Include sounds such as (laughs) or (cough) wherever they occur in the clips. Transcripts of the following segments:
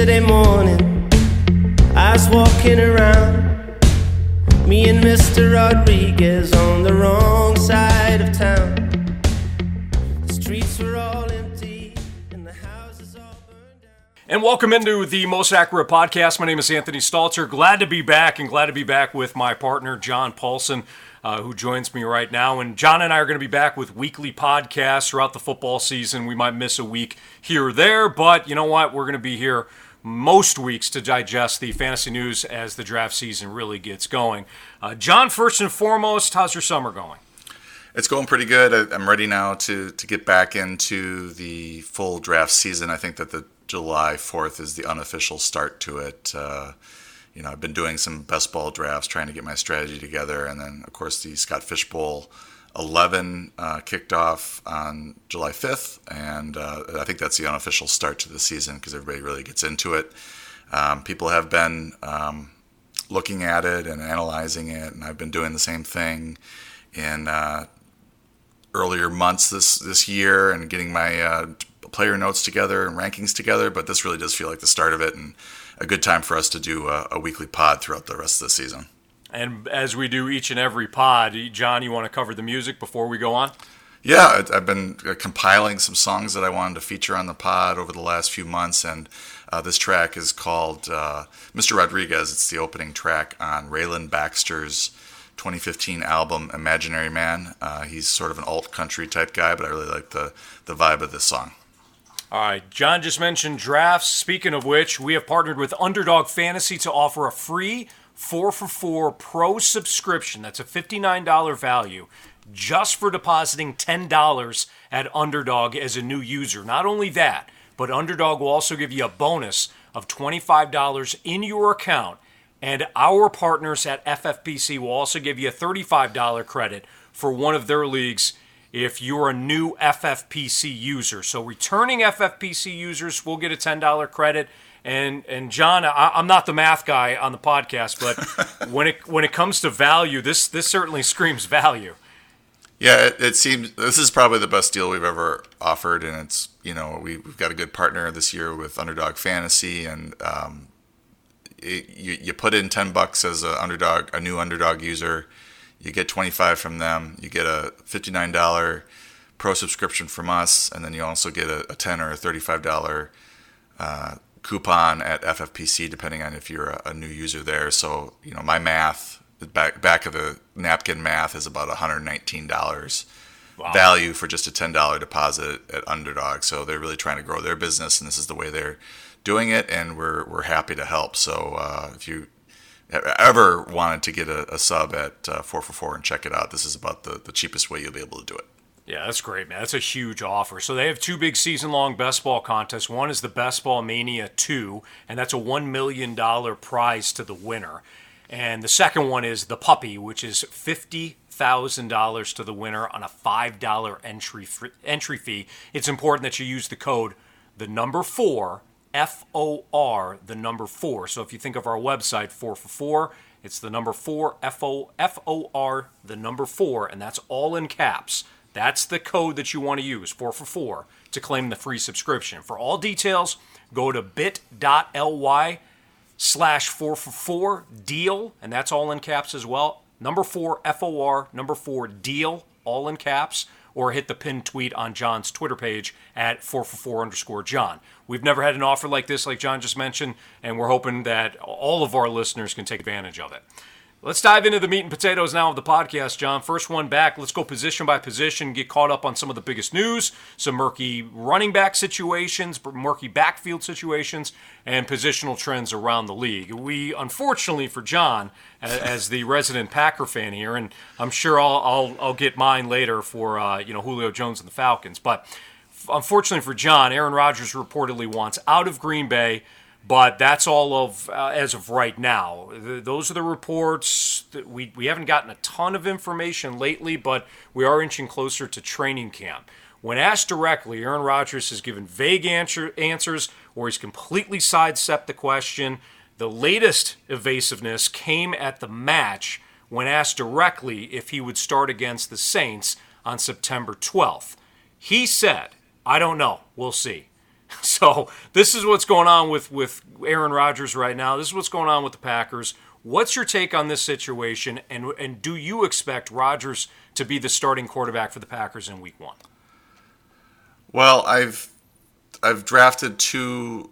Yesterday morning, I was walking around. Me and Mr. Rodriguez on the wrong side of town. The streets were all empty and the houses all burned down. And welcome into the Most Accurate Podcast. My name is Anthony Stalter. Glad to be back and glad to be back with my partner, John Paulsen, uh, who joins me right now. And John and I are going to be back with weekly podcasts throughout the football season. We might miss a week here or there, but you know what? We're going to be here most weeks to digest the fantasy news as the draft season really gets going. Uh, John, first and foremost, how's your summer going? It's going pretty good. I'm ready now to, to get back into the full draft season. I think that the July 4th is the unofficial start to it. Uh, you know, I've been doing some best ball drafts, trying to get my strategy together, and then of course the Scott Fish Bowl 11 uh, kicked off on July 5th, and uh, I think that's the unofficial start to the season because everybody really gets into it. Um, people have been um, looking at it and analyzing it, and I've been doing the same thing in uh, earlier months this this year and getting my uh, player notes together and rankings together. But this really does feel like the start of it and a good time for us to do a, a weekly pod throughout the rest of the season. And as we do each and every pod, John, you want to cover the music before we go on? Yeah, I've been uh, compiling some songs that I wanted to feature on the pod over the last few months, and uh, this track is called uh, Mr. Rodriguez. It's the opening track on Rayland Baxter's 2015 album Imaginary Man. Uh, he's sort of an alt country type guy, but I really like the, the vibe of this song. All right, John just mentioned drafts. Speaking of which, we have partnered with Underdog Fantasy to offer a free 4 for 4 pro subscription. That's a $59 value just for depositing $10 at Underdog as a new user. Not only that, but Underdog will also give you a bonus of $25 in your account. And our partners at FFPC will also give you a $35 credit for one of their leagues if you're a new FFPC user. So returning FFPC users will get a $10 credit. And and John, I, I'm not the math guy on the podcast, but (laughs) when it when it comes to value, this this certainly screams value. Yeah, it, it seems this is probably the best deal we've ever offered, and it's you know we, we've got a good partner this year with Underdog Fantasy, and um, it, you you put in ten bucks as a underdog a new underdog user, you get twenty five from them, you get a fifty nine dollar pro subscription from us, and then you also get a, a ten or a thirty five dollar uh, coupon at FFPC, depending on if you're a, a new user there. So you know my math back back of the napkin math is about $119 value for just a $10 deposit at Underdog. So they're really trying to grow their business, and this is the way they're doing it, and we're we're happy to help. So uh, if you ever wanted to get a, a sub at uh, 4 for 4 and check it out, this is about the, the cheapest way you'll be able to do it. Yeah, that's great, man. That's a huge offer. So they have two big season-long best ball contests. One is the Best Ball Mania 2, and that's a $1 million prize to the winner. And the second one is the Puppy, which is $50,000 to the winner on a $5 entry entry fee. It's important that you use the code the number 4 F O R, the number 4. So if you think of our website 4 for 4, it's the number 4 F O F O R, the number 4, and that's all in caps. That's the code that you want to use, 4 for 4, to claim the free subscription. For all details, go to bit.ly slash 4 for 4 deal, and that's all in caps as well. Number 4 F O R, number 4 deal, all in caps, or hit the pinned tweet on John's Twitter page at 4 for 4 underscore John. We've never had an offer like this, like John just mentioned, and we're hoping that all of our listeners can take advantage of it. Let's dive into the meat and potatoes now of the podcast, John. First one back. Let's go position by position, get caught up on some of the biggest news, some murky running back situations, murky backfield situations, and positional trends around the league. We, unfortunately for John, as the resident Packer fan here, and I'm sure I'll, I'll, I'll get mine later for uh, you know Julio Jones and the Falcons, but unfortunately for John, Aaron Rodgers reportedly wants out of Green Bay. But that's all of uh, as of right now. Th- those are the reports. We we haven't gotten a ton of information lately, but we are inching closer to training camp. When asked directly, Aaron Rodgers has given vague answer, answers or he's completely sidestepped the question. The latest evasiveness came at the match when asked directly if he would start against the Saints on September 12th. He said, I don't know. We'll see. (laughs) So this is what's going on with with Aaron Rodgers right now. This is what's going on with the Packers. What's your take on this situation, and and do you expect Rodgers to be the starting quarterback for the Packers in Week One? Well, I've I've drafted two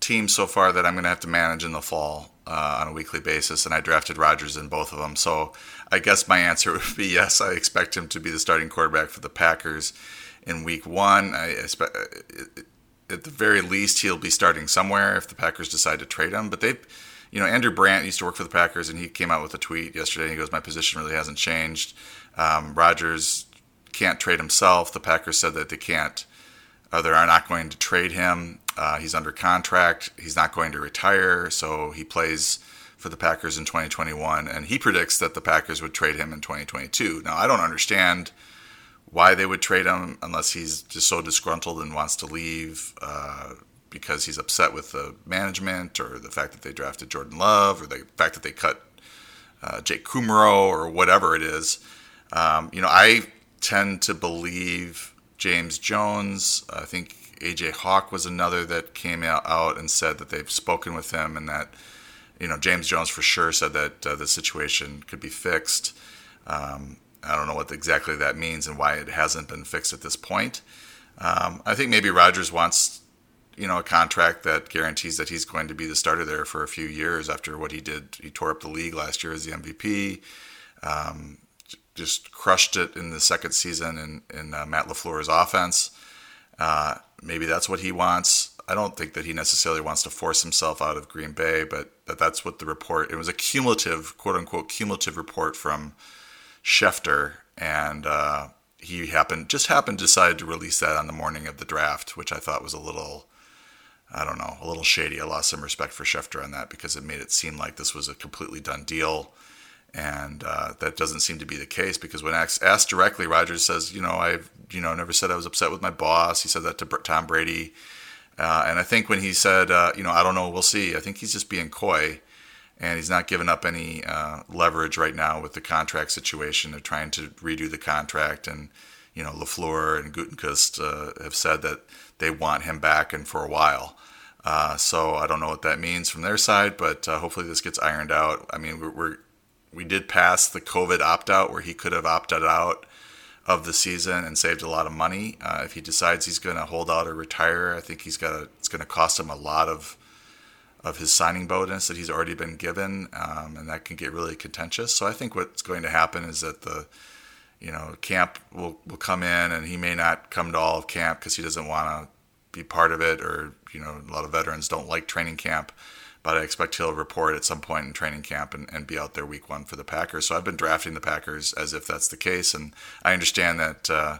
teams so far that I'm going to have to manage in the fall uh, on a weekly basis, and I drafted Rodgers in both of them. So I guess my answer (laughs) would be yes. I expect him to be the starting quarterback for the Packers in Week One. I expect, at the very least, he'll be starting somewhere if the Packers decide to trade him. But they, you know, Andrew Brandt used to work for the Packers, and he came out with a tweet yesterday. he goes, "My position really hasn't changed. Um, Rodgers can't trade himself. The Packers said that they can't." Uh, they are not going to trade him. Uh, he's under contract. He's not going to retire, so he plays for the Packers in 2021. And he predicts that the Packers would trade him in 2022. Now, I don't understand why they would trade him unless he's just so disgruntled and wants to leave uh, because he's upset with the management or the fact that they drafted Jordan Love or the fact that they cut uh, Jake Kumerow or whatever it is. Um, you know, I tend to believe James Jones. I think AJ Hawk was another that came out and said that they've spoken with him and that, you know, James Jones for sure said that uh, the situation could be fixed. Um, I don't know what exactly that means and why it hasn't been fixed at this point. Um, I think maybe Rodgers wants, you know, a contract that guarantees that he's going to be the starter there for a few years after what he did. He tore up the league last year as the MVP. Um, just crushed it in the second season in, in uh, Matt LaFleur's offense. Uh, maybe that's what he wants. I don't think that he necessarily wants to force himself out of Green Bay, but that that's what the report. It was a cumulative, quote unquote, cumulative report from Schefter, and uh, he happened just happened to decide to release that on the morning of the draft, which I thought was a little, I don't know, a little shady. I lost some respect for Schefter on that because it made it seem like this was a completely done deal and uh, that doesn't seem to be the case because when asked, asked directly, Rodgers says, "You know, I've you know never said I was upset with my boss." He said that to Tom Brady, uh, and I think when he said, uh, "You know, I don't know, we'll see," I think he's just being coy, and he's not giving up any uh, leverage right now with the contract situation. They're trying to redo the contract, and you know, LaFleur and Gutekunst uh, have said that they want him back and for a while. Uh, so I don't know what that means from their side, but hopefully this gets ironed out. I mean, we're, we're we did pass the COVID opt out where he could have opted out of the season and saved a lot of money. Uh, if he decides he's going to hold out or retire, I think he's got it's going to cost him a lot of of his signing bonus that he's already been given, um, and that can get really contentious. So I think what's going to happen is that the you know camp will will come in and he may not come to all of camp because he doesn't want to be part of it, or you know a lot of veterans don't like training camp but I expect he'll report at some point in training camp and, and be out there week one for the Packers. So I've been drafting the Packers as if that's the case, and I understand that uh,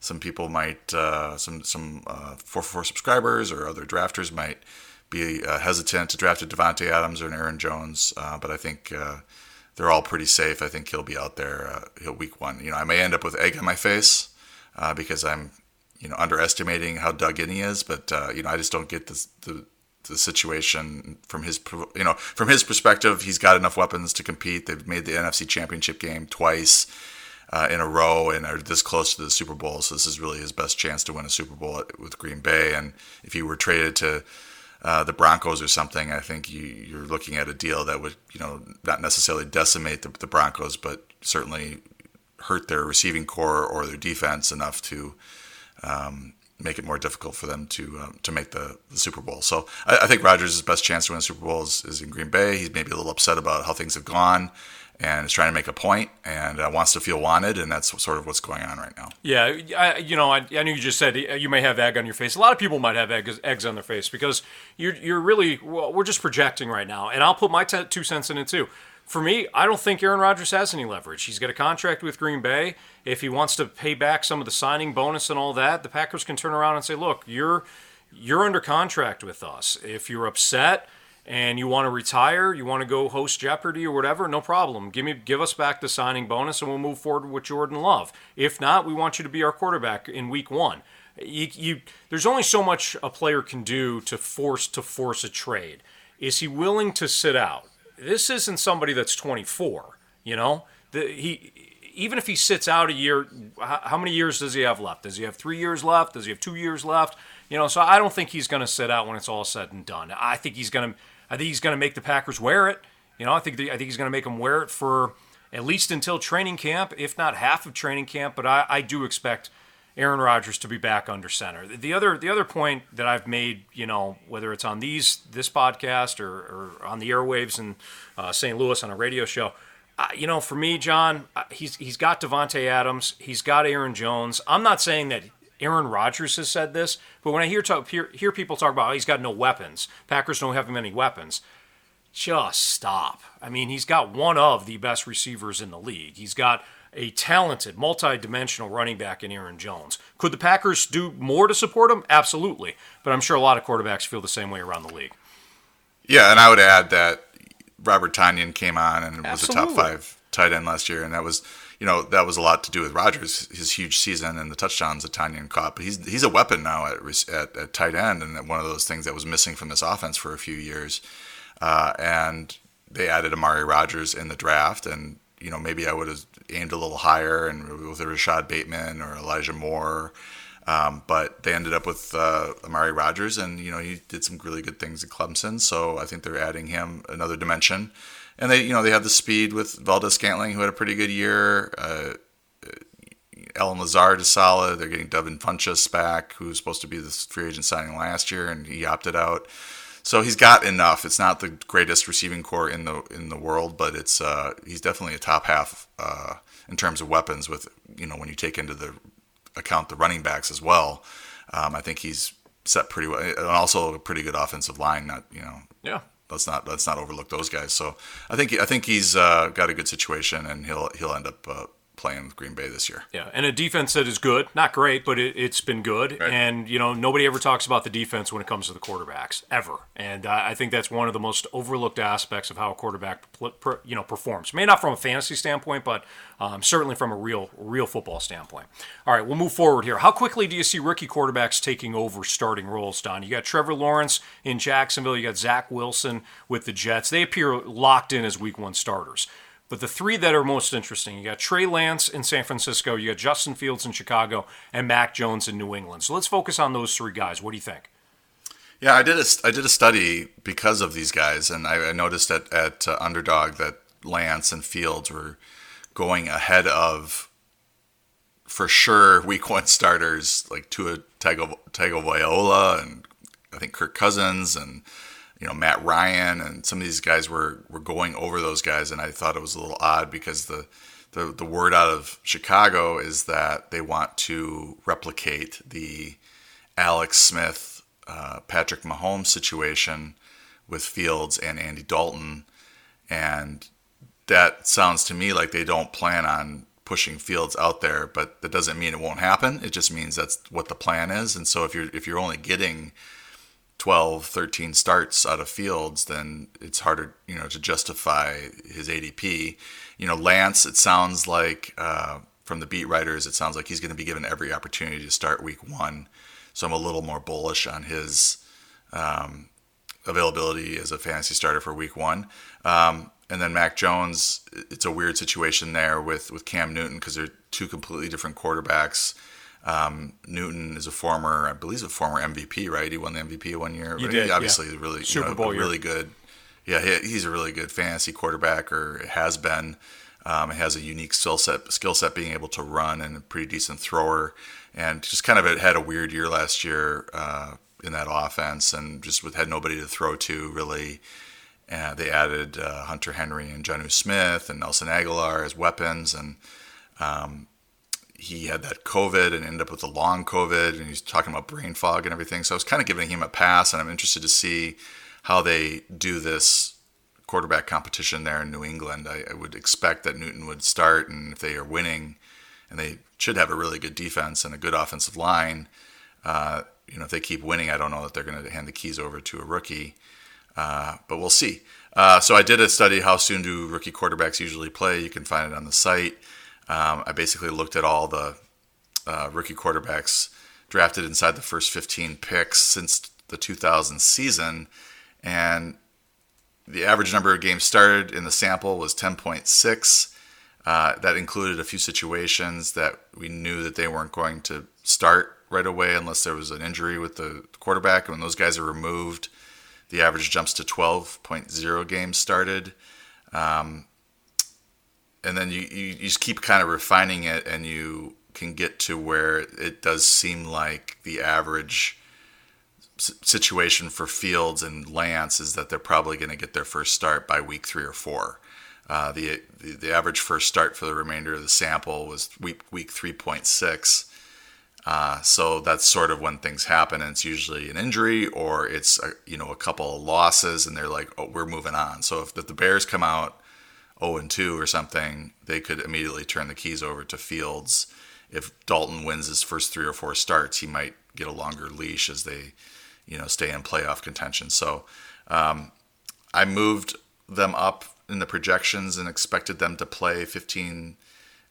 some people might, uh, some some uh, four four subscribers or other drafters might be uh, hesitant to draft a Davante Adams or an Aaron Jones, uh, but I think. Uh, they're all pretty safe. I think he'll be out there uh, week one. You know, I may end up with egg on my face because I'm, you know, underestimating how dug in he is. But you know, I just don't get this, the the situation from his you know from his perspective he's got enough weapons to compete they've made the NFC championship game twice uh, in a row and are this close to the Super Bowl so this is really his best chance to win a Super Bowl with Green Bay and if he were traded to uh, the Broncos or something I think you, are looking at a deal that would you know not necessarily decimate the, the Broncos but certainly hurt their receiving corps or their defense enough to um, make it more difficult for them to um, to make the, the, Super Bowl. So I, I think Rodgers' best chance to win Super Bowl is, is, in Green Bay. He's maybe a little upset about how things have gone and is trying to make a point and uh, wants to feel wanted, and that's sort of what's going on right now. Yeah, I, you know, I, I know you just said you may have egg on your face. A lot of people might have eggs, eggs on their face because you're, you're really, well, we're just projecting right now, and I'll put my t- two cents in it too for me, I don't think Aaron Rodgers has any leverage. He's got a contract with Green Bay. If he wants to pay back some of the signing bonus and all that, the Packers can turn around and say, "Look, you're you're under contract with us. If you're upset and you want to retire, you want to go host Jeopardy or whatever, no problem. Give me give us back the signing bonus and we'll move forward with Jordan Love. If not, we want you to be our quarterback in week 1." You, you, there's only so much a player can do to force to force a trade. Is he willing to sit out? this isn't somebody that's 24. You know, the, he even if he sits out a year, how many years does he have left? Does he have three years left? Does he have two years left? You know, so I don't think he's going to sit out when it's all said and done. I think he's going to, I think he's going to make the Packers wear it. You know, I think the, I think he's going to make them wear it for at least until training camp, if not half of training camp. But I, I do expect Aaron Rodgers to be back under center. The other the other point that I've made, you know, whether it's on these this podcast or, or on the airwaves in uh, St. Louis on a radio show, uh, you know, for me, John, he's he's got Davante Adams, he's got Aaron Jones. I'm not saying that Aaron Rodgers has said this, but when I hear talk, hear, hear people talk about oh, he's got no weapons, Packers don't have many weapons. Just stop. I mean, he's got one of the best receivers in the league. He's got a talented, multi-dimensional running back in Aaron Jones. Could the Packers do more to support him? Absolutely. But I'm sure a lot of quarterbacks feel the same way around the league. Yeah, and I would add that Robert Tonyan came on and Absolutely. was a top five tight end last year, and that was you know that was a lot to do with Rodgers, his huge season and the touchdowns that Tonyan caught. But he's he's a weapon now at, at, at tight end, and one of those things that was missing from this offense for a few years. Uh, and they added Amari Rodgers in the draft, and you know maybe I would have aimed a little higher and with a Rashod Bateman or Elijah Moore. Um, but they ended up with uh, Amari Rodgers, and you know he did some really good things at Clemson. So I think they're adding him another dimension. And they, you know, they have the speed with Valdes-Scantling, who had a pretty good year. Uh, Allen Lazard is solid. They're getting Devin Funchess back, who's supposed to be the free agent signing last year, and he opted out. So he's got enough. It's not the greatest receiving corps in the in the world, but it's uh, he's definitely a top half uh, in terms of weapons. With you know when you take into the account the running backs as well, um, I think he's set pretty well, and also a pretty good offensive line. Not you know yeah let's not let's not overlook those guys. So I think I think he's uh, got a good situation, and he'll he'll end up uh, playing with Green Bay this year. Yeah, and a defense that is good, not great, but it, has been good. Right. And you know, nobody ever talks about the defense when it comes to the quarterbacks ever. And uh, I think that's one of the most overlooked aspects of how a quarterback, you know, performs. Maybe not from a fantasy standpoint, but um, certainly from a real, real football standpoint. All right, we'll move forward here. How quickly do you see rookie quarterbacks taking over starting roles, Don? You got Trevor Lawrence in Jacksonville. You got Zach Wilson with the Jets. They appear locked in as Week One starters. But the three that are most interesting, you got Trey Lance in San Francisco, you got Justin Fields in Chicago, and Mac Jones in New England. So let's focus on those three guys. What do you think? Yeah, I did a, I did a study because of these guys, and I, I noticed at, at uh, Underdog that Lance and Fields were going ahead of, for sure, (laughs) week one starters like Tua Tagovailoa and I think Kirk Cousins and you know Matt Ryan and some of these guys were were going over those guys, and I thought it was a little odd because the the, the word out of Chicago is that they want to replicate the Alex Smith, uh, Patrick Mahomes situation with Fields and Andy Dalton, and that sounds to me like they don't plan on pushing Fields out there, but that doesn't mean it won't happen. It just means that's what the plan is. And so if you're if you're only getting 12, 13 starts out of Fields, then it's harder, you know, to justify his ADP. You know, Lance, it sounds like uh, from the beat writers, it sounds like he's going to be given every opportunity to start Week One. So I'm a little more bullish on his um, availability as a fantasy starter for Week One. Um, and then Mac Jones, it's a weird situation there with with Cam Newton because they're two completely different quarterbacks. Um, Newton is a former, I believe, a former MVP, right? He won the MVP one year. He did, he obviously, yeah. really Super you know, Bowl year. really good. Yeah, he, he's a really good fantasy quarterback, or has been. Um, has a unique skill set, skill set being able to run and a pretty decent thrower, and just kind of had a weird year last year uh, in that offense, and just with had nobody to throw to really. Uh, they added uh, Hunter Henry and Jonnu Smith and Nelson Agholor as weapons, and um, he had that COVID and ended up with the long COVID, and he's talking about brain fog and everything. So I was kind of giving him a pass, and I'm interested to see how they do this quarterback competition there in New England. I, I would expect that Newton would start, and if they are winning, and they should have a really good defense and a good offensive line, uh, you know, if they keep winning, I don't know that they're going to hand the keys over to a rookie, uh, but we'll see. Uh, so I did a study how soon do rookie quarterbacks usually play. You can find it on the site. Um, I basically looked at all the uh, rookie quarterbacks drafted inside the first 15 picks since the 2000 season, and the average number of games started in the sample was 10.6. Uh, that included a few situations that we knew that they weren't going to start right away unless there was an injury with the quarterback. And when those guys are removed, the average jumps to 12.0 games started. Um, and then you, you, you just keep kind of refining it and you can get to where it does seem like the average situation for Fields and Lance is that they're probably going to get their first start by week three or four. Uh, the, the, the average first start for the remainder of the sample was week week three point six. Uh, so that's sort of when things happen, and it's usually an injury or it's a, you know a couple of losses, and they're like, oh, we're moving on. So if the, the Bears come out 0 and 2 or something, they could immediately turn the keys over to Fields. If Dalton wins his first three or four starts, he might get a longer leash as they, you know, stay in playoff contention. So um, I moved them up in the projections and expected them to play 15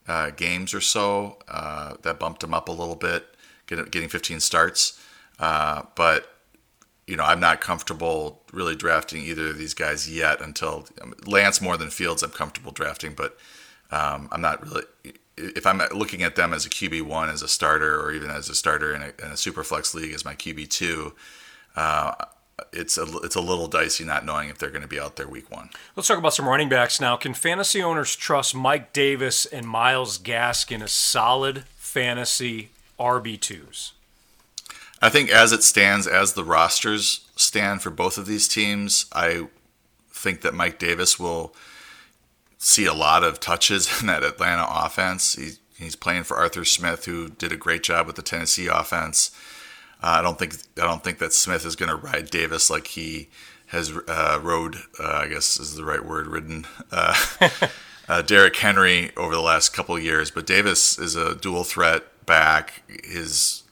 uh, games or so. Uh, that bumped them up a little bit, getting 15 starts. Uh, but you know, I'm not comfortable really drafting either of these guys yet until Lance more than Fields. I'm comfortable drafting, but um, I'm not really. If I'm looking at them as a QB one, as a starter, or even as a starter in a, in a super flex league as my QB two, uh, it's a it's a little dicey not knowing if they're going to be out there week one. Let's talk about some running backs now. Can fantasy owners trust Mike Davis and Myles Gaskin as solid fantasy RB twos? I think as it stands, as the rosters stand for both of these teams, I think that Mike Davis will see a lot of touches (laughs) in that Atlanta offense. He's, he's playing for Arthur Smith, who did a great job with the Tennessee offense. Uh, I don't think I don't think that Smith is going to ride Davis like he has uh, rode. Uh, I guess is the right word, ridden. Uh, (laughs) uh, Henry over the last couple years, but Davis is a dual threat back. His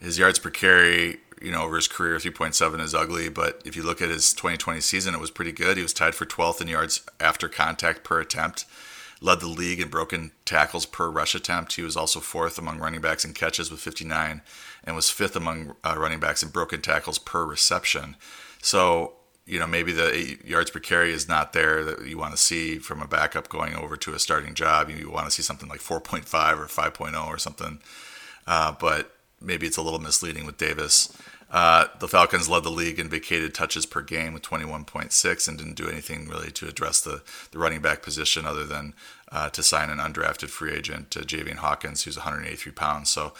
his yards per carry, you know, over his career, 3.7 is ugly. But if you look at his 2020 season, it was pretty good. He was tied for 12th in yards after contact per attempt, led the league in broken tackles per rush attempt. He was also fourth among running backs in catches with 59, and was fifth among uh, running backs in broken tackles per reception. So you know maybe the yards per carry is not there that you want to see from a backup going over to a starting job. You want to see something like 4.5 or 5.0 or something. Uh, but maybe it's a little misleading with Davis. Uh, the Falcons led the league in vacated touches per game with 21.6 and didn't do anything really to address the, the running back position other than uh, to sign an undrafted free agent, uh, Javian Hawkins, who's 183 pounds. So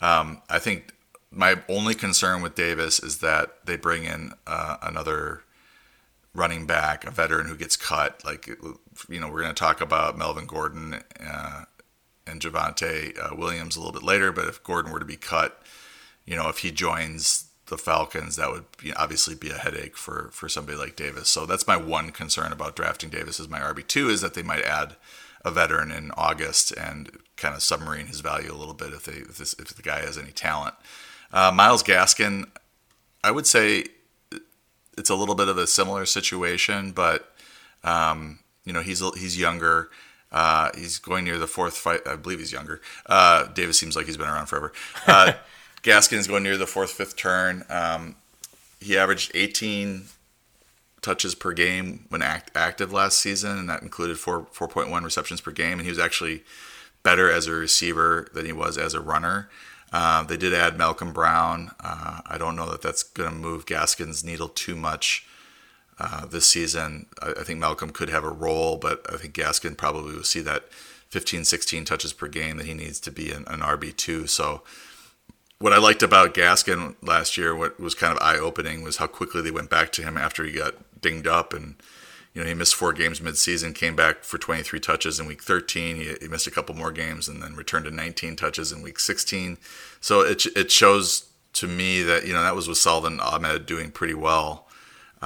um, I think my only concern with Davis is that they bring in uh, another running back, a veteran who gets cut. Like, you know, we're going to talk about Melvin Gordon uh, and Javonte uh, Williams a little bit later. But if Gordon were to be cut, you know, if he joins the Falcons, that would be, obviously be a headache for for somebody like Davis. So that's my one concern about drafting Davis as my RB two is that they might add a veteran in August and kind of submarine his value a little bit if they if, this, if the guy has any talent. Uh, Myles Gaskin, I would say it's a little bit of a similar situation, but um, you know he's he's younger. Uh, he's going near the fourth fight. I believe he's younger. Uh, Davis seems like he's been around forever. Uh, (laughs) Gaskin's going near the fourth, fifth turn. Um, he averaged 18 touches per game when act, active last season, and that included 4 4.1 receptions per game. And he was actually better as a receiver than he was as a runner. Uh, they did add Malcolm Brown. Uh, I don't know that that's going to move Gaskin's needle too much uh, this season. I, I, think Malcolm could have a role, but I think Gaskin probably will see that 15, 16 touches per game that he needs to be an, an RB2. So, what I liked about Gaskin last year, what was kind of eye opening, was how quickly they went back to him after he got dinged up. And, you know, he missed four games midseason, came back for 23 touches in week 13. He, he missed a couple more games and then returned to 19 touches in week 16. So, it, it shows to me that, you know, that was with Salvon Ahmed doing pretty well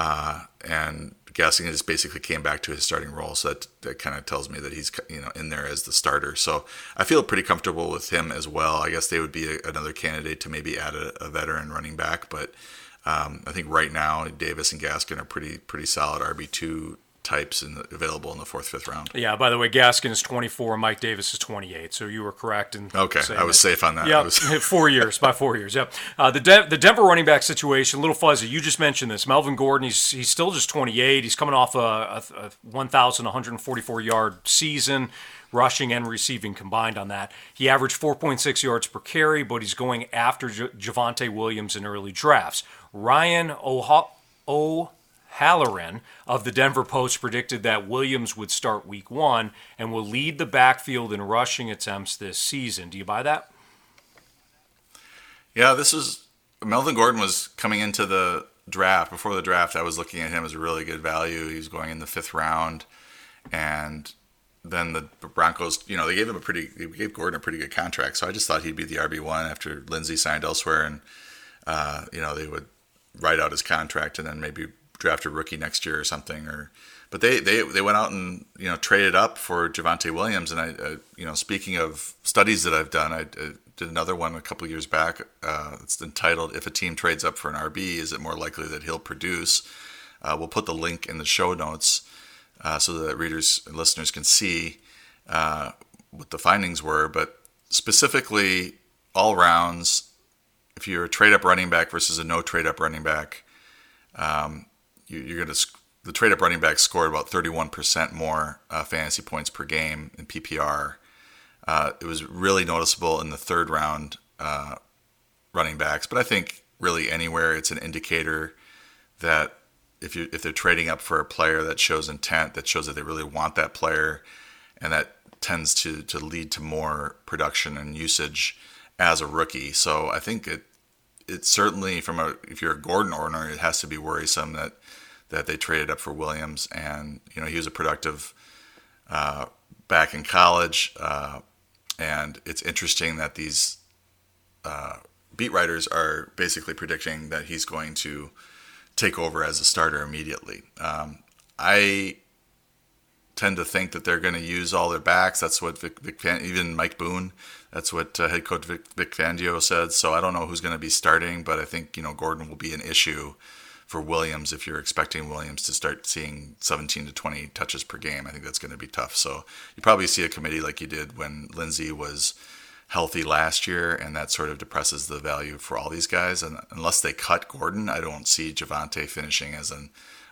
uh, and Gaskin just basically came back to his starting role. So that, that kind of tells me that he's you know in there as the starter. So I feel pretty comfortable with him as well. I guess they would be a, another candidate to maybe add a, a veteran running back, but um, I think right now Davis and Gaskin are pretty pretty solid RB two types in the, available in the fourth, fifth round. Yeah. By the way, Gaskin is 24, Mike Davis is 28. So you were correct in Okay, I was that. safe on that. Yeah, was- (laughs) four years by four years. Yep. Uh, the De- the Denver running back situation, a little fuzzy. You just mentioned this. Melvin Gordon, he's he's still just 28. He's coming off a, a, a 1,144 yard season, rushing and receiving combined on that. He averaged 4.6 yards per carry, but he's going after J- Javonte Williams in early drafts. Ryan O'Ha- O'Halloran of the Denver Post predicted that Williams would start Week One and will lead the backfield in rushing attempts this season. Do you buy that? Yeah, this is Melvin Gordon was coming into the draft. Before the draft, I was looking at him as a really good value. He was going in the fifth round, and then the Broncos, you know, they gave him a pretty, they gave Gordon a pretty good contract. So I just thought he'd be the RB one after Lindsay signed elsewhere, and uh, you know they would write out his contract and then maybe draft a rookie next year or something. Or, but they they they went out and you know traded up for Javonte Williams. And I, uh, you know, speaking of studies that I've done, I did another one a couple years back. Uh, it's entitled "If a team trades up for an RB, is it more likely that he'll produce?" Uh, we'll put the link in the show notes uh, so that readers and listeners can see uh, what the findings were. But specifically, all rounds, if you're a trade up running back versus a no trade up running back, um, you, you're going to the trade up running back scored about 31% more uh, fantasy points per game in PPR. Uh, it was really noticeable in the third round uh, running backs, but I think really anywhere it's an indicator that if you if they're trading up for a player that shows intent, that shows that they really want that player, and that tends to to lead to more production and usage as a rookie. So I think it it certainly from a if you're a Gordon owner, it has to be worrisome that that they traded up for Williams, and you know he was a productive uh, back in college, uh, and it's interesting that these uh, beat writers are basically predicting that he's going to take over as a starter immediately. Um, I tend to think that they're going to use all their backs. That's what Vic, Vic even Mike Boone. That's what uh, head coach Vic, Vic Fangio said. So I don't know who's going to be starting, but I think you know Gordon will be an issue for Williams if you're expecting Williams to start seeing 17 to 20 touches per game. I think that's going to be tough. So you probably see a committee like you did when Lindsay was healthy last year, and that sort of depresses the value for all these guys. And unless they cut Gordon, I don't see Javonte finishing as an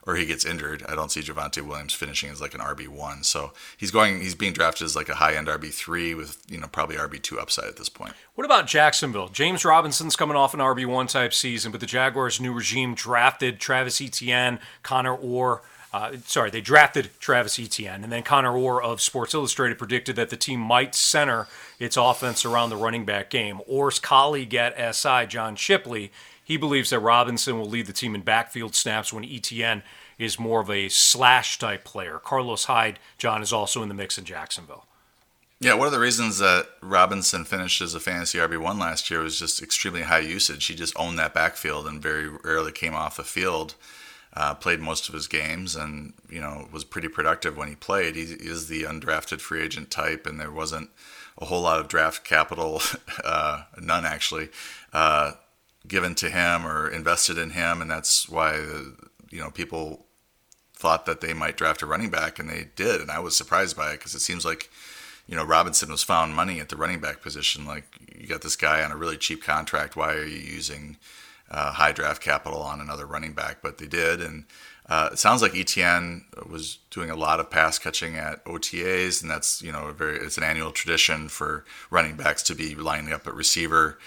or he gets injured, I don't see Javonte Williams finishing as like an RB one. So he's going, he's being drafted as like a high end RB three with you know probably RB two upside at this point. What about Jacksonville? James Robinson's coming off an RB one type season, but the Jaguars' new regime drafted Travis Etienne, Connor Orr. Uh, sorry, they drafted Travis Etienne, and then Connor Orr of Sports Illustrated predicted that the team might center its offense around the running back game. Orr's colleague at SI, John Shipley, he believes that Robinson will lead the team in backfield snaps when Etienne is more of a slash type player. Carlos Hyde, John, is also in the mix in Jacksonville. Yeah, one of the reasons that Robinson finished as a fantasy RB one last year was just extremely high usage. He just owned that backfield and very rarely came off the field. Uh, played most of his games and you know was pretty productive when he played. He is the undrafted free agent type, and there wasn't a whole lot of draft capital, (laughs) uh, none actually, uh, given to him or invested in him, and that's why you know people thought that they might draft a running back, and they did, and I was surprised by it because it seems like you know Robinson was found money at the running back position. Like you got this guy on a really cheap contract. Why are you using uh, high draft capital on another running back? But they did, and uh, it sounds like Etienne was doing a lot of pass catching at OTAs, and that's you know very it's an annual tradition for running backs to be lining up at receiver.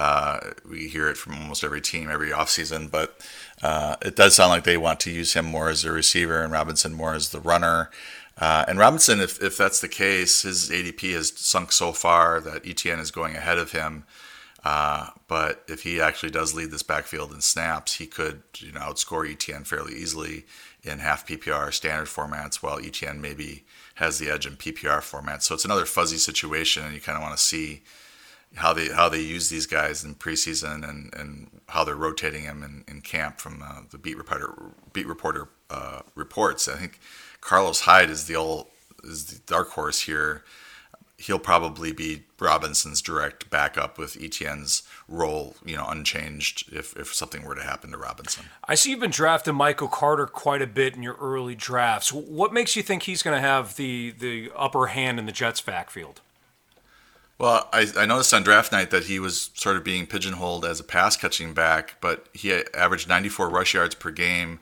Uh, we hear it from almost every team every offseason, but uh, it does sound like they want to use him more as a receiver and Robinson more as the runner. Uh, and Robinson, if, if that's the case, his ADP has sunk so far that Etienne is going ahead of him. Uh, but if he actually does lead this backfield in snaps, he could you know outscore Etienne fairly easily in half PPR standard formats, while Etienne maybe has the edge in PPR formats. So it's another fuzzy situation, and you kind of want to see how they how they use these guys in preseason and, and how they're rotating them in, in camp from uh, the beat reporter beat reporter uh, reports. I think Carlos Hyde is the old is the dark horse here. he'll probably be Robinson's direct backup with Etienne's role, you know, unchanged if, if something were to happen to Robinson. I see you've been drafting Michael Carter quite a bit in your early drafts. What makes you think he's going to have the, the upper hand in the Jets' backfield? Well, I, I noticed on draft night that he was sort of being pigeonholed as a pass catching back, but he averaged 94 rush yards per game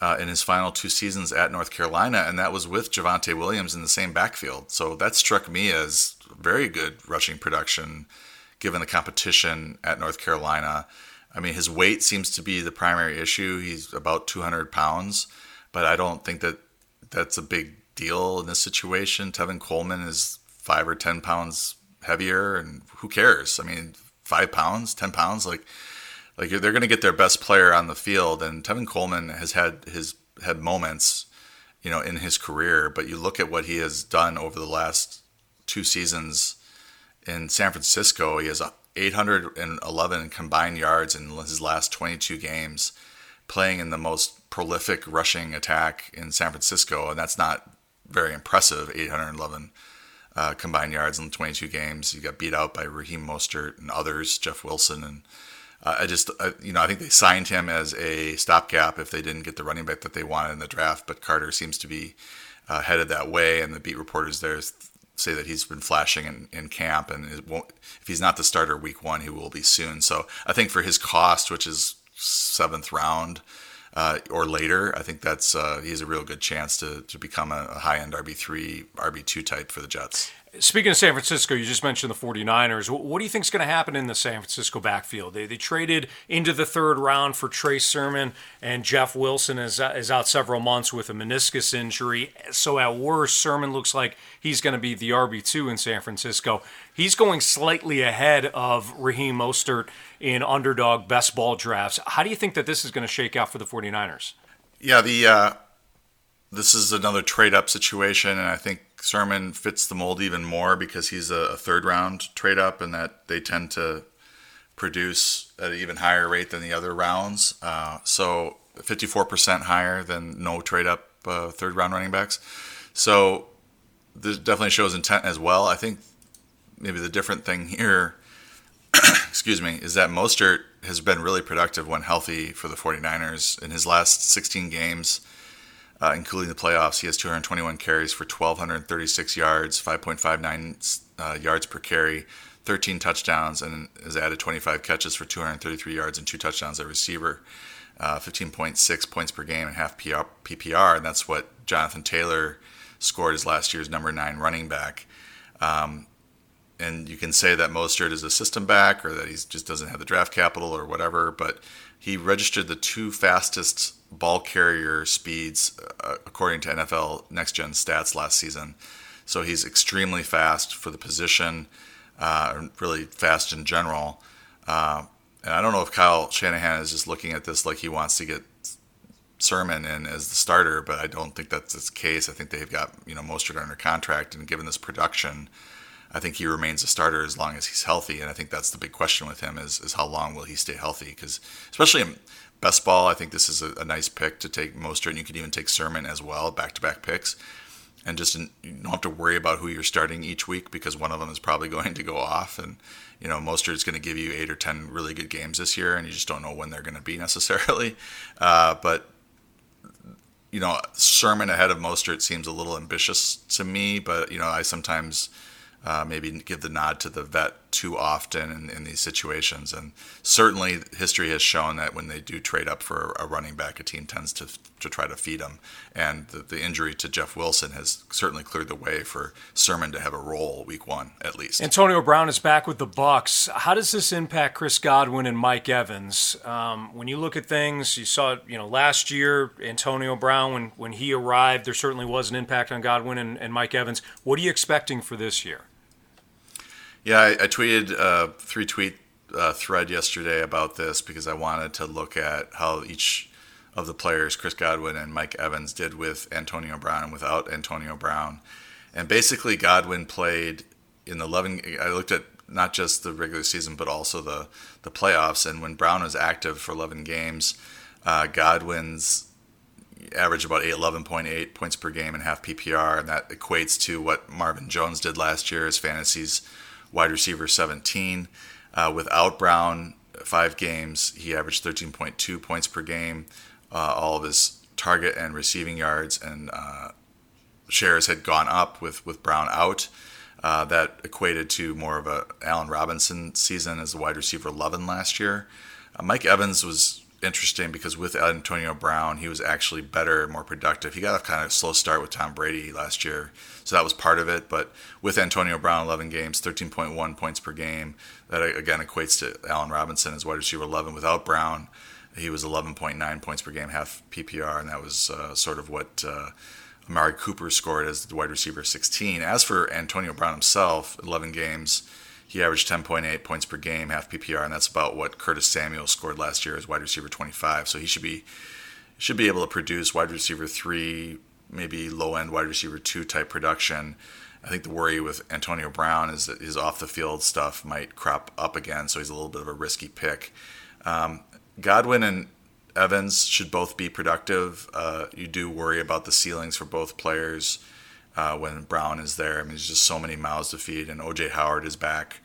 uh, in his final two seasons at North Carolina, and that was with Javonte Williams in the same backfield. So that struck me as very good rushing production given the competition at North Carolina. I mean, his weight seems to be the primary issue. He's about 200 pounds, but I don't think that that's a big deal in this situation. Tevin Coleman is five or 10 pounds heavier, and who cares? I mean, five pounds, 10 pounds, like like they're going to get their best player on the field, and Tevin Coleman has had his had moments, you know, in his career. But you look at what he has done over the last two seasons in San Francisco. He has 811 combined yards in his last 22 games, playing in the most prolific rushing attack in San Francisco, and that's not very impressive. 811 uh, combined yards in 22 games. He got beat out by Raheem Mostert and others, Jeff Wilson and uh, I just, uh, you know, I think they signed him as a stopgap if they didn't get the running back that they wanted in the draft. But Carter seems to be uh, headed that way, and the beat reporters there say that he's been flashing in, in camp, and if he's not the starter week one, he will be soon. So I think for his cost, which is seventh round. Uh, or later, I think that's uh, he has a real good chance to, to become a, a high end RB three, RB two type for the Jets. Speaking of San Francisco, you just mentioned the 49ers. What do you think is going to happen in the San Francisco backfield? They, they traded into the third round for Trey Sermon, and Jeff Wilson is, is out several months with a meniscus injury. So, at worst, Sermon looks like he's going to be the RB2 in San Francisco. He's going slightly ahead of Raheem Mostert in underdog best ball drafts. How do you think that this is going to shake out for the 49ers? Yeah, the uh, this is another trade up situation, and I think Sermon fits the mold even more because he's a, third round trade up, and that they tend to produce at an even higher rate than the other rounds. Uh, so 54% higher than no trade up uh, third round running backs. So this definitely shows intent as well. I think maybe the different thing here, (coughs) excuse me, is that Mostert has been really productive when healthy for the 49ers in his last 16 games uh, including the playoffs. He has 221 carries for 1,236 yards, 5.59 uh, yards per carry, 13 touchdowns, and has added 25 catches for 233 yards and two touchdowns at receiver. Uh, 15.6 points per game and half PPR, and that's what Jonathan Taylor scored as last year's number nine running back. Um, and you can say that Mostert is a system back or that he just doesn't have the draft capital or whatever, but he registered the two fastest ball carrier speeds uh, according to NFL Next Gen stats last season. So he's extremely fast for the position, uh, really fast in general. Uh, and I don't know if Kyle Shanahan is just looking at this like he wants to get Sermon in as the starter, but I don't think that's the case. I think they've got you know Mostert under contract, and given this production, I think he remains a starter as long as he's healthy. And I think that's the big question with him is is how long will he stay healthy? Because especially in, best ball, I think this is a, a nice pick to take Mostert, and you could even take Sermon as well, back to back picks. And just you don't have to worry about who you're starting each week because one of them is probably (laughs) going to go off. And, you know, Mostert is going to give you eight or 10 really good games this year, and you just don't know when they're going to be (laughs) necessarily. Uh, but, you know, Sermon ahead of Mostert seems a little ambitious to me, but, you know, I sometimes uh, maybe give the nod to the vet too often in, in, these situations. And certainly, history has shown that when they do trade up for a running back, a team tends to to try to feed him. And the, the injury to Jeff Wilson has certainly cleared the way for Sermon to have a role week one at least. Antonio Brown is back with the Bucs. How does this impact Chris Godwin and Mike Evans? Um, when you look at things, you saw you know last year Antonio Brown when when he arrived, there certainly was an impact on Godwin and, and Mike Evans. What are you expecting for this year? Yeah, I, I tweeted a three tweet uh, thread yesterday about this because I wanted to look at how each of the players, Chris Godwin and Mike Evans, did with Antonio Brown and without Antonio Brown. And basically, Godwin played in the 11. I looked at not just the regular season, but also the, the playoffs. And when Brown was active for 11 games, uh, Godwin's averaged about 11.8 points per game and half PPR, and that equates to what Marvin Jones did last year as fantasy's wide receiver 17. Uh, without Brown, five games, he averaged 13.2 points per game. Uh, all of his target and receiving yards and uh, shares had gone up with, with Brown out. Uh, that equated to more of a Allen Robinson season as the wide receiver 11 last year. Uh, Mike Evans was interesting because with Antonio Brown, he was actually better, more productive. He got a kind of slow start with Tom Brady last year, so that was part of it. But with Antonio Brown, 11 games, 13.1 points per game, that again equates to Allen Robinson as wide receiver 11. Without Brown, he was 11.9 points per game, half PPR, and that was uh, sort of what. Uh, Amari Cooper scored as the wide receiver 16. As for Antonio Brown himself, 11 games, he averaged 10.8 points per game, half PPR, and that's about what Curtis Samuel scored last year as wide receiver 25. So he should be should be able to produce wide receiver three, maybe low end wide receiver two type production. I think the worry with Antonio Brown is that his off the field stuff might crop up again, so he's a little bit of a risky pick. Um, Godwin and Evans should both be productive. Uh, you do worry about the ceilings for both players uh, when Brown is there. I mean, there's just so many mouths to feed, and OJ Howard is back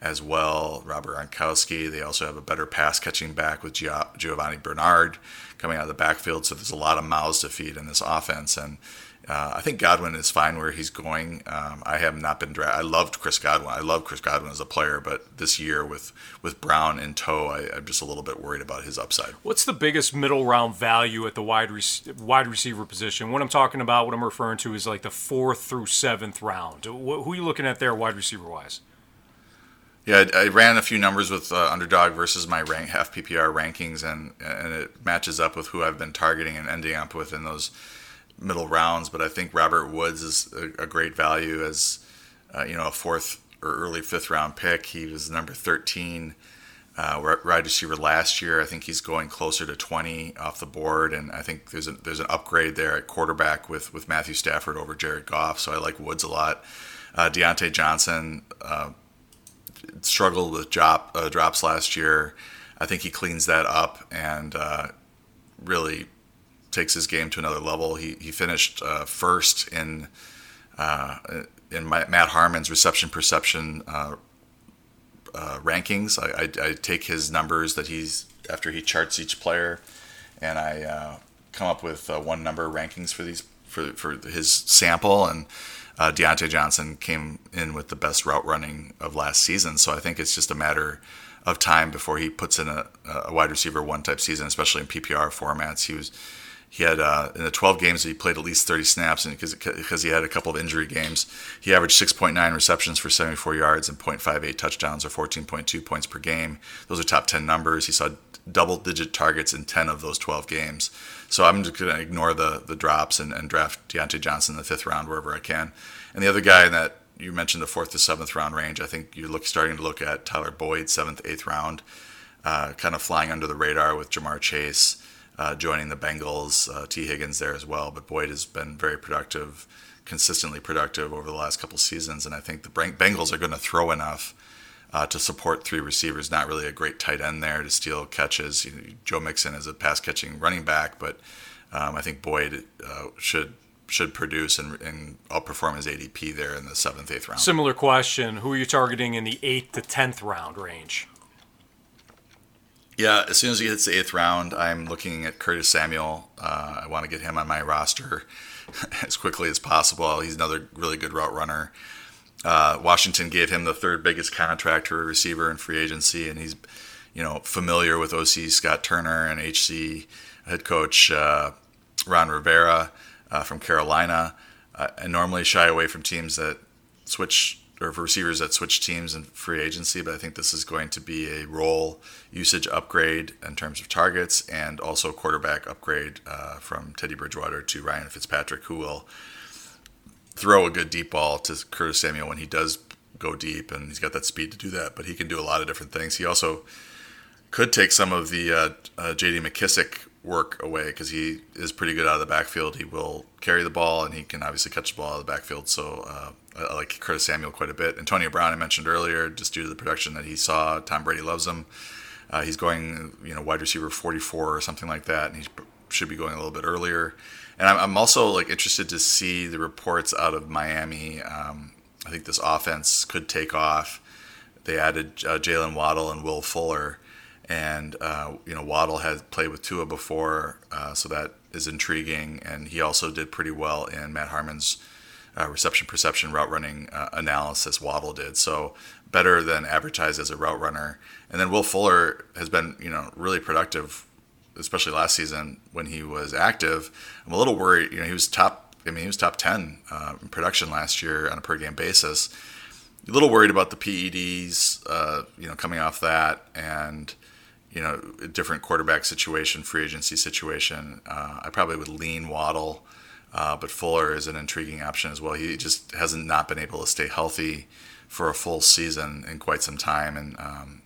as well. Robert Gronkowski. They also have a better pass catching back with Giovani Bernard coming out of the backfield. So there's a lot of mouths to feed in this offense, and uh, I think Godwin is fine where he's going. Um, I have not been. Dra- I loved Chris Godwin. I love Chris Godwin as a player, but this year with with Brown in tow, I, am just a little bit worried about his upside. What's the biggest middle round value at the wide re- wide receiver position? What I'm talking about, what I'm referring to, is like the fourth through seventh round. Wh- who are you looking at there, wide receiver wise? Yeah, I, I ran a few numbers with uh, underdog versus my rank half PPR rankings, and and it matches up with who I've been targeting and ending up with in those middle rounds, but I think Robert Woods is a, a great value as uh, you know a fourth or early fifth round pick. He was number 13 uh, wide receiver last year. I think he's going closer to 20 off the board, and I think there's a, there's an upgrade there at quarterback with with Matthew Stafford over Jared Goff. So I like Woods a lot. Uh, Diontae Johnson uh, struggled with drop uh, drops last year. I think he cleans that up and uh, really takes his game to another level. He he finished uh, first in uh, in my, Matt Harmon's reception perception uh, uh rankings. I, I, I, take his numbers that he's after he charts each player, and I come up with one number rankings for these for for his sample and. Uh, Diontae Johnson came in with the best route running of last season, so I think it's just a matter of time before he puts in a, a wide receiver one type season, especially in PPR formats. He was he had uh, in the 12 games he played at least 30 snaps, and because he had a couple of injury games, he averaged 6.9 receptions for 74 yards and 0.58 touchdowns or 14.2 points per game. Those are top 10 numbers. He saw double-digit targets in 10 of those 12 games. So I'm just going to ignore the the drops and, and draft Diontae Johnson in the fifth round wherever I can. And the other guy in that you mentioned the fourth to seventh round range, I think you're look, starting to look at Tyler Boyd, seventh, eighth round, uh, kind of flying under the radar with Ja'Marr Chase uh, joining the Bengals. Uh, Tee Higgins there as well, but Boyd has been very productive, consistently productive over the last couple seasons, and I think the Bengals are going to throw enough. Uh, to support three receivers, not really a great tight end there to steal catches. You know, Joe Mixon is a pass catching running back, but um, I think Boyd uh, should should produce and, and, outperform his ADP there in the seventh, eighth round. Similar question: Who are you targeting in the eighth to tenth round range? Yeah, as soon as he hits the eighth round, I'm looking at Curtis Samuel. Uh, I want to get him on my roster (laughs) as quickly as possible. He's another really good route runner. Uh, Washington gave him the third biggest contract for a receiver in free agency, and he's you know familiar with OC Scott Turner and HC head coach uh, Ron Rivera uh, from Carolina. Uh, I normally shy away from teams that switch or for receivers that switch teams in free agency, but I think this is going to be a role usage upgrade in terms of targets and also quarterback upgrade uh, from Teddy Bridgewater to Ryan Fitzpatrick, who will throw a good deep ball to Curtis Samuel when he does go deep, and he's got that speed to do that. But he can do a lot of different things. He also could take some of the uh, uh, J.D. McKissic work away because he is pretty good out of the backfield. He will carry the ball and he can obviously catch the ball out of the backfield. So uh, I like Curtis Samuel quite a bit. Antonio Brown, I mentioned earlier, just due to the production that he saw. Tom Brady loves him. Uh, he's going, you know, wide receiver 44 or something like that, and he should be going a little bit earlier. And I'm, I'm also like interested to see the reports out of Miami. Um, I think this offense could take off. They added uh, Jaylen Waddle and Will Fuller, and uh, you know Waddle had played with Tua before, uh, so that is intriguing. And he also did pretty well in Matt Harmon's uh, reception perception route running uh, analysis. Waddle did so better than advertised as a route runner. And then Will Fuller has been you know really productive, especially last season when he was active. I'm a little worried. You know he was top. I mean he was top ten uh, in production last year on a per game basis. A little worried about the PEDs, uh, you know, coming off that, and you know, different quarterback situation, free agency situation. Uh, I probably would lean Waddle, uh, but Fuller is an intriguing option as well. He just hasn't not been able to stay healthy for a full season in quite some time, and um,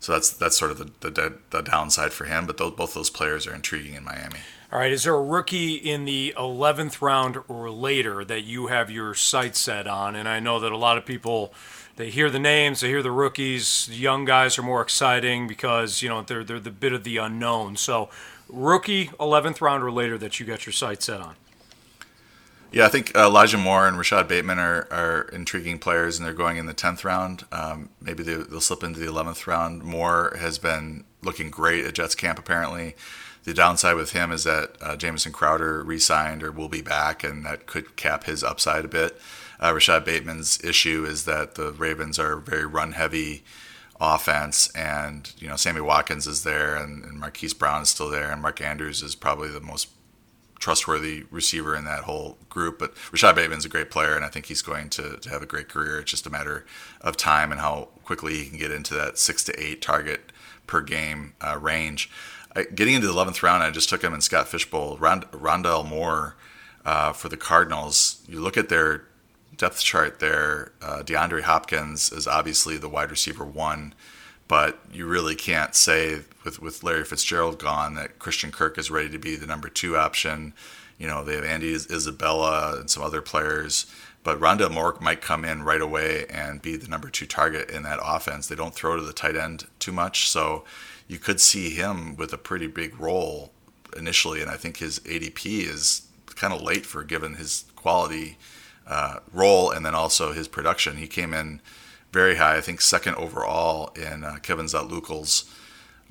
so that's that's sort of the, the, the downside for him. But those, both those players are intriguing in Miami. All right, is there a rookie in the 11th round or later that you have your sights set on? And I know that a lot of people they hear the names, they hear the rookies. Young guys are more exciting because you know they're they're the bit of the unknown. So, rookie 11th round or later that you got your sights set on. Yeah, I think uh, Elijah Moore and Rashod Bateman are, are intriguing players, and they're going in the 10th round. Um, maybe they, will slip into the 11th round. Moore has been looking great at Jets camp, apparently. The downside with him is that uh, Jamison Crowder re signed or will be back, and that could cap his upside a bit. Uh, Rashod Bateman's issue is that the Ravens are very run heavy offense, and you know Sammy Watkins is there, and, and Marquise Brown is still there, and Mark Andrews is probably the most trustworthy receiver in that whole group. But Rashod Bateman's a great player, and I think he's going to, to have a great career. It's just a matter of time and how quickly he can get into that six to eight target per game uh, range. I, getting into the 11th round, I just took him in Scott Fish Bowl. Rond- Rondale Moore uh, for the Cardinals. You look at their depth chart there. Uh, DeAndre Hopkins is obviously the wide receiver one but you really can't say with, with Larry Fitzgerald gone that Christian Kirk is ready to be the number two option. You know, they have Andy Isabella and some other players, but Rondale Moore might come in right away and be the number two target in that offense. They don't throw to the tight end too much, so you could see him with a pretty big role initially, and I think his ADP is kind of late for given his quality uh, role and then also his production. He came in very high. I think second overall in uh, Kevin Zatloukal's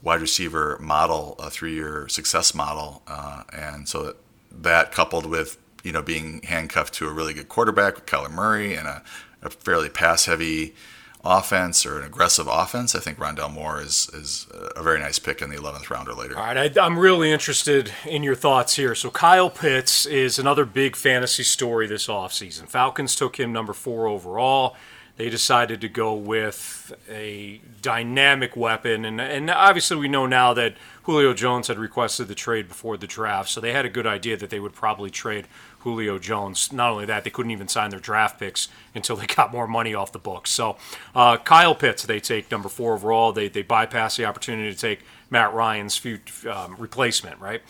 wide receiver model, a three-year success model, uh, and so that, that coupled with you know being handcuffed to a really good quarterback with Kyler Murray and a, a fairly pass-heavy offense or an aggressive offense, I think Rondale Moore is is a very nice pick in the 11th round or later. All right, I, am really interested in your thoughts here. So Kyle Pitts is another big fantasy story this offseason. Falcons took him number four overall they decided to go with a dynamic weapon. And, and obviously, we know now that Julio Jones had requested the trade before the draft, so they had a good idea that they would probably trade Julio Jones. Not only that, they couldn't even sign their draft picks until they (laughs) got more money off the books. So, uh, Kyle Pitts, they take number four overall. They, they bypass the opportunity to take Matt Ryan's um, replacement, right?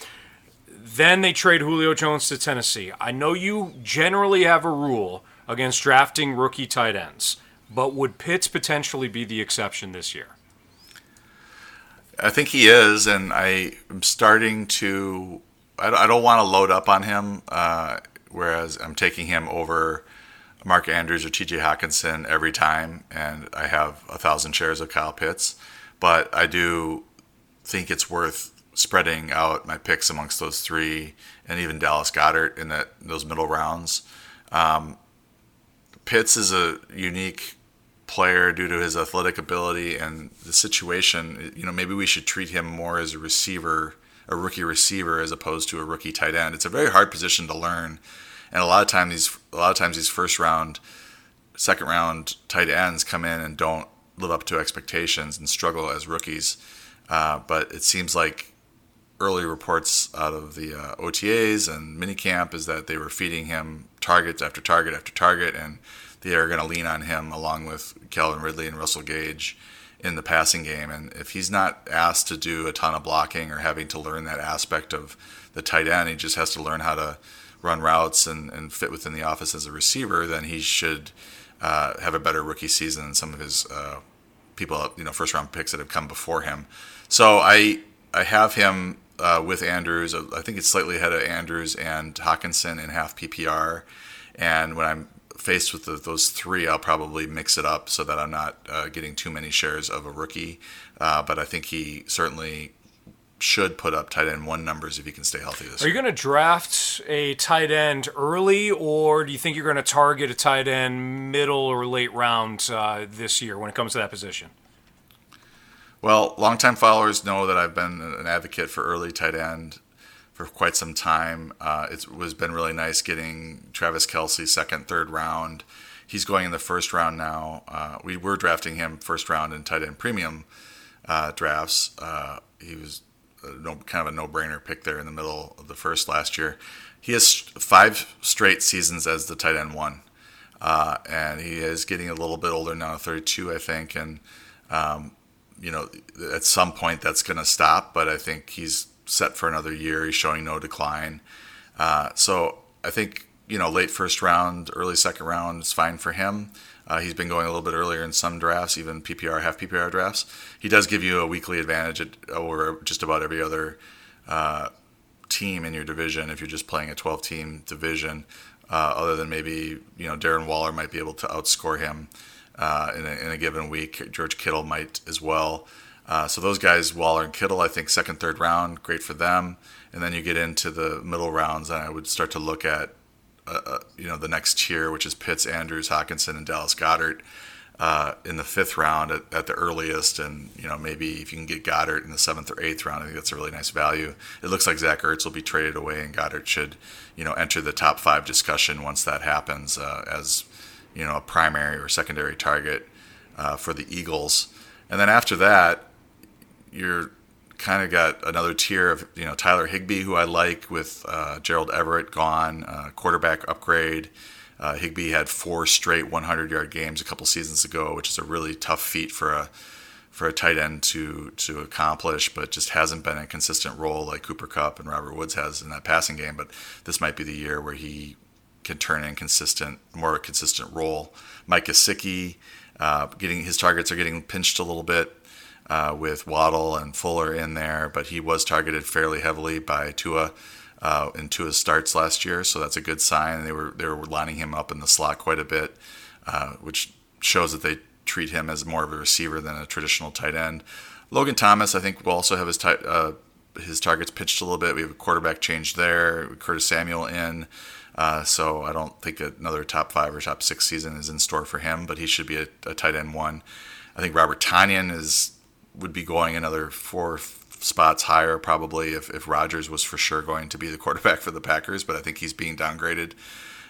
Then they trade Julio Jones to Tennessee. I know you generally have a rule against drafting rookie tight ends. But would Pitts potentially be the exception this year? I think he is, and I am starting to. I don't want to load up on him, uh, whereas I'm taking him over Mark Andrews or T.J. Hockenson every time, and I have a thousand shares of Kyle Pitts. But I do think it's worth spreading out my picks amongst those three, and even Dallas Goedert in that those middle rounds. Um, Pitts is a unique player due to his athletic ability and the situation. You know, maybe we should treat him more as a receiver, a rookie receiver, as opposed to a rookie tight end. It's a very hard position to learn, and a lot of times these a lot of times these first round, second round tight ends come in and don't live up to expectations and struggle as rookies. Uh, but it seems like early reports out of the uh, OTAs and minicamp is that they were feeding him targets after target after target, and they are going to lean on him along with Calvin Ridley and Russell Gage in the passing game. And if he's not asked to do a ton of blocking or having to learn that aspect of the tight end, he just has to learn how to run routes and, and fit within the office as a receiver, then he should uh, have a better rookie season than some of his uh, people, you know, first round picks that have come before him. So I I have him uh, with Andrews. I think it's slightly ahead of Andrews and Hockenson in half PPR. And when I'm faced with the, those three, I'll probably mix it up so that I'm not uh, getting too many shares of a rookie. Uh, but I think he certainly should put up tight end one numbers if he can stay healthy this Are you going to draft a tight end early, or do you think you're going to target a tight end middle or late round uh, this year when it comes to that position? Well, longtime followers know that I've been an advocate for early tight end for quite some time. Uh, it was been really nice getting Travis Kelce second, third round. He's going in the first round now. Uh, we were drafting him first round in tight end premium uh, drafts. Uh, he was no, kind of a no-brainer pick there in the middle of the first last year. He has five straight seasons as the tight end one, uh, and he is getting a little bit older now, 32, I think, and um, you know, at some point that's going to stop. But I think he's set for another year. He's showing no decline. Uh, so I think you know, late first round, early second round is fine for him. Uh, he's been going a little bit earlier in some drafts, even PPR, half PPR drafts. He does give you a weekly advantage at, over just about every other uh, team in your division if you're just playing a 12 team division. Uh, other than maybe you know Darren Waller might be able to outscore him uh, in, a, in, a, given week. George Kittle might as well. Uh, so those guys, Waller and Kittle, I think second, third round, great for them. And then you get into the middle rounds, and I would start to look at uh, uh, you know the next tier, which is Pitts, Andrews, Hockenson, and Dallas Goedert. uh, in the fifth round at, at, the earliest, and you know maybe if you can get Goedert in the seventh or eighth round, I think that's a really nice value. It looks like Zach Ertz will be traded away, and Goedert should you know enter the top five discussion once that happens uh, as you know a primary or secondary target uh, for the Eagles. And then after that, you're kind of got another tier of you know Tyler Higbee, who I like, with uh, Gerald Everett gone, uh, quarterback upgrade. Uh, Higbee had four straight 100-yard games a couple seasons ago, which is a really tough feat for a for a tight end to to accomplish, but just hasn't been a consistent role like Cooper Kupp and Robert Woods has in that passing game. But this might be the year where he can turn in consistent, more consistent role. Mike Gesicki, uh, getting his targets are getting pinched a little bit uh, with Waddle and Fuller in there, but he was targeted fairly heavily by Tua uh, in Tua's starts last year, so that's a good sign. They were they were lining him up in the slot quite a bit, uh, which shows that they treat him as more of a receiver than a traditional tight end. Logan Thomas, I think, will also have his tight, uh, his targets pitched a little bit. We have a quarterback change there. Curtis Samuel in. Uh, so I don't think another top five or top six season is in store for him, but he should be a, a tight end one. I think Robert Tonyan is would be going another four spots higher probably if, if Rodgers was for sure going to be the (laughs) quarterback for the Packers, but I think he's being downgraded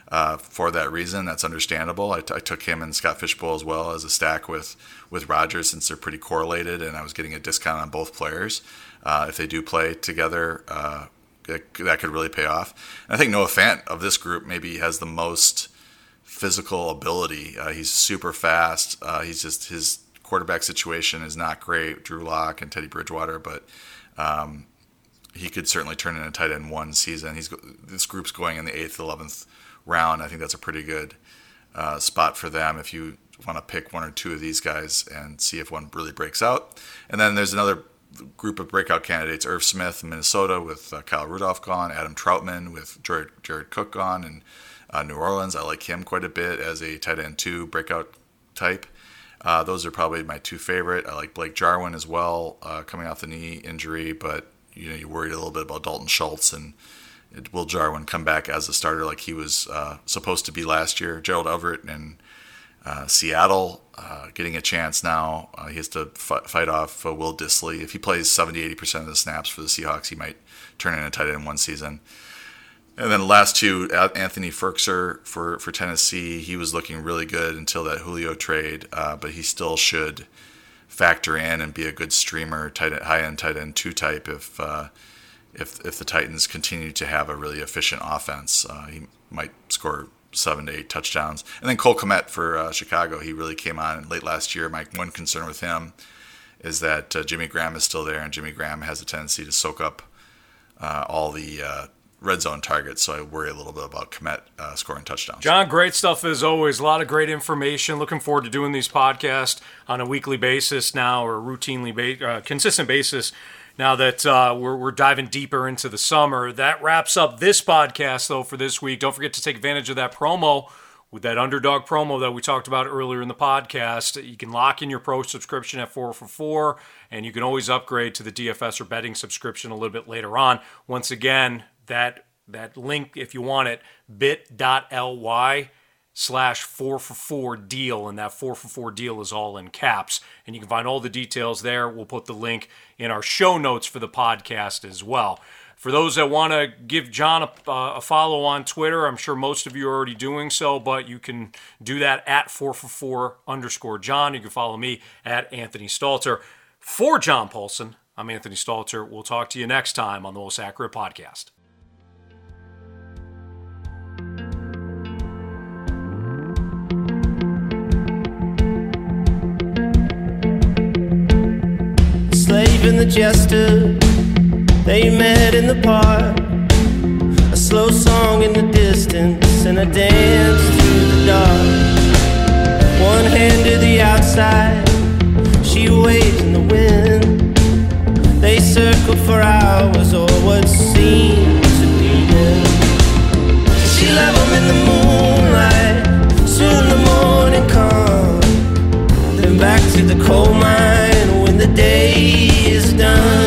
uh, for that reason. That's understandable. I, t- I took him and Scott Fish Bowl as well as a stack with with Rodgers since they're pretty correlated, and I was getting a discount on both players. Uh, if they do play together, uh, that could really pay off. And I think Noah Fant of this group maybe has the most physical ability. Uh, he's super fast. Uh, he's just his quarterback situation is not great, Drew Lock and Teddy Bridgewater, but um, he could certainly turn in a tight end one season. He's this group's going in the eighth, eleventh round. I think that's a pretty good uh, spot for them if you want to pick one or two of these guys and see if one really breaks out. And then there's another group of breakout candidates: Irv Smith, in Minnesota, with uh, Kyle Rudolph gone, Adam Trautman with Jared, Jared Cook gone, and uh, New Orleans. I like him quite a bit as a tight end two breakout type. Uh, those are probably my two favorite. I like Blake Jarwin as well, uh, coming off the knee injury, but you know you're worried a little bit about Dalton Schultz and will Jarwin come back as a starter like he was uh, supposed to be last year? Gerald Everett in uh, Seattle uh, getting a chance now. Uh, he has to f- fight off Will Dissly. If he plays 70 80% of the snaps for the Seahawks, he might turn in a tight end one season. And then the last two, Anthony Firkser for, for Tennessee, he was looking really good until that Julio trade, uh, but he still should factor in and be a good streamer, tight end, high end tight end two type if uh, if if the Titans continue to have a really efficient offense. Uh, he might score seven to eight touchdowns. And then Cole Kmet for uh, Chicago, he really came on late last year. My one concern with him is that uh, Jimmy Graham is still there, and Jimmy Graham has a tendency to soak up uh, all the red zone targets, so I worry a little bit about Kmet uh, scoring touchdowns. John, great stuff as always. A lot of great information. Looking forward to doing these podcasts on a weekly basis now, or routinely, ba- uh, consistent basis now that uh, we're, we're diving deeper into the summer. That wraps up this podcast, though, for this week. Don't forget to take advantage of that promo with that underdog promo that we talked about earlier in the podcast. You can lock in your pro subscription at 4 for 4, and you can always upgrade to the DFS or betting subscription a little bit later on. Once again, that that link, if you want it, bit.ly slash 4 for 4 deal, and that 4 for 4 deal is all in caps. And you can find all the details there. We'll put the link in our show notes for the podcast as well. For those that want to give John a, uh, a, follow on Twitter, I'm sure most of you are already doing so, but you can do that at 4 for 4 underscore John. You can follow me at Anthony Stalter. For John Paulsen, I'm Anthony Stalter. We'll talk to you next time on the Most Accurate Podcast. and the jester, they met in the park. A slow song in the distance and a dance through the dark. One hand to the outside, she waves in the wind. They circle for hours or what seems to be end. She left them in the moonlight, soon the morning comes. Then back to the coal mine when the day is done.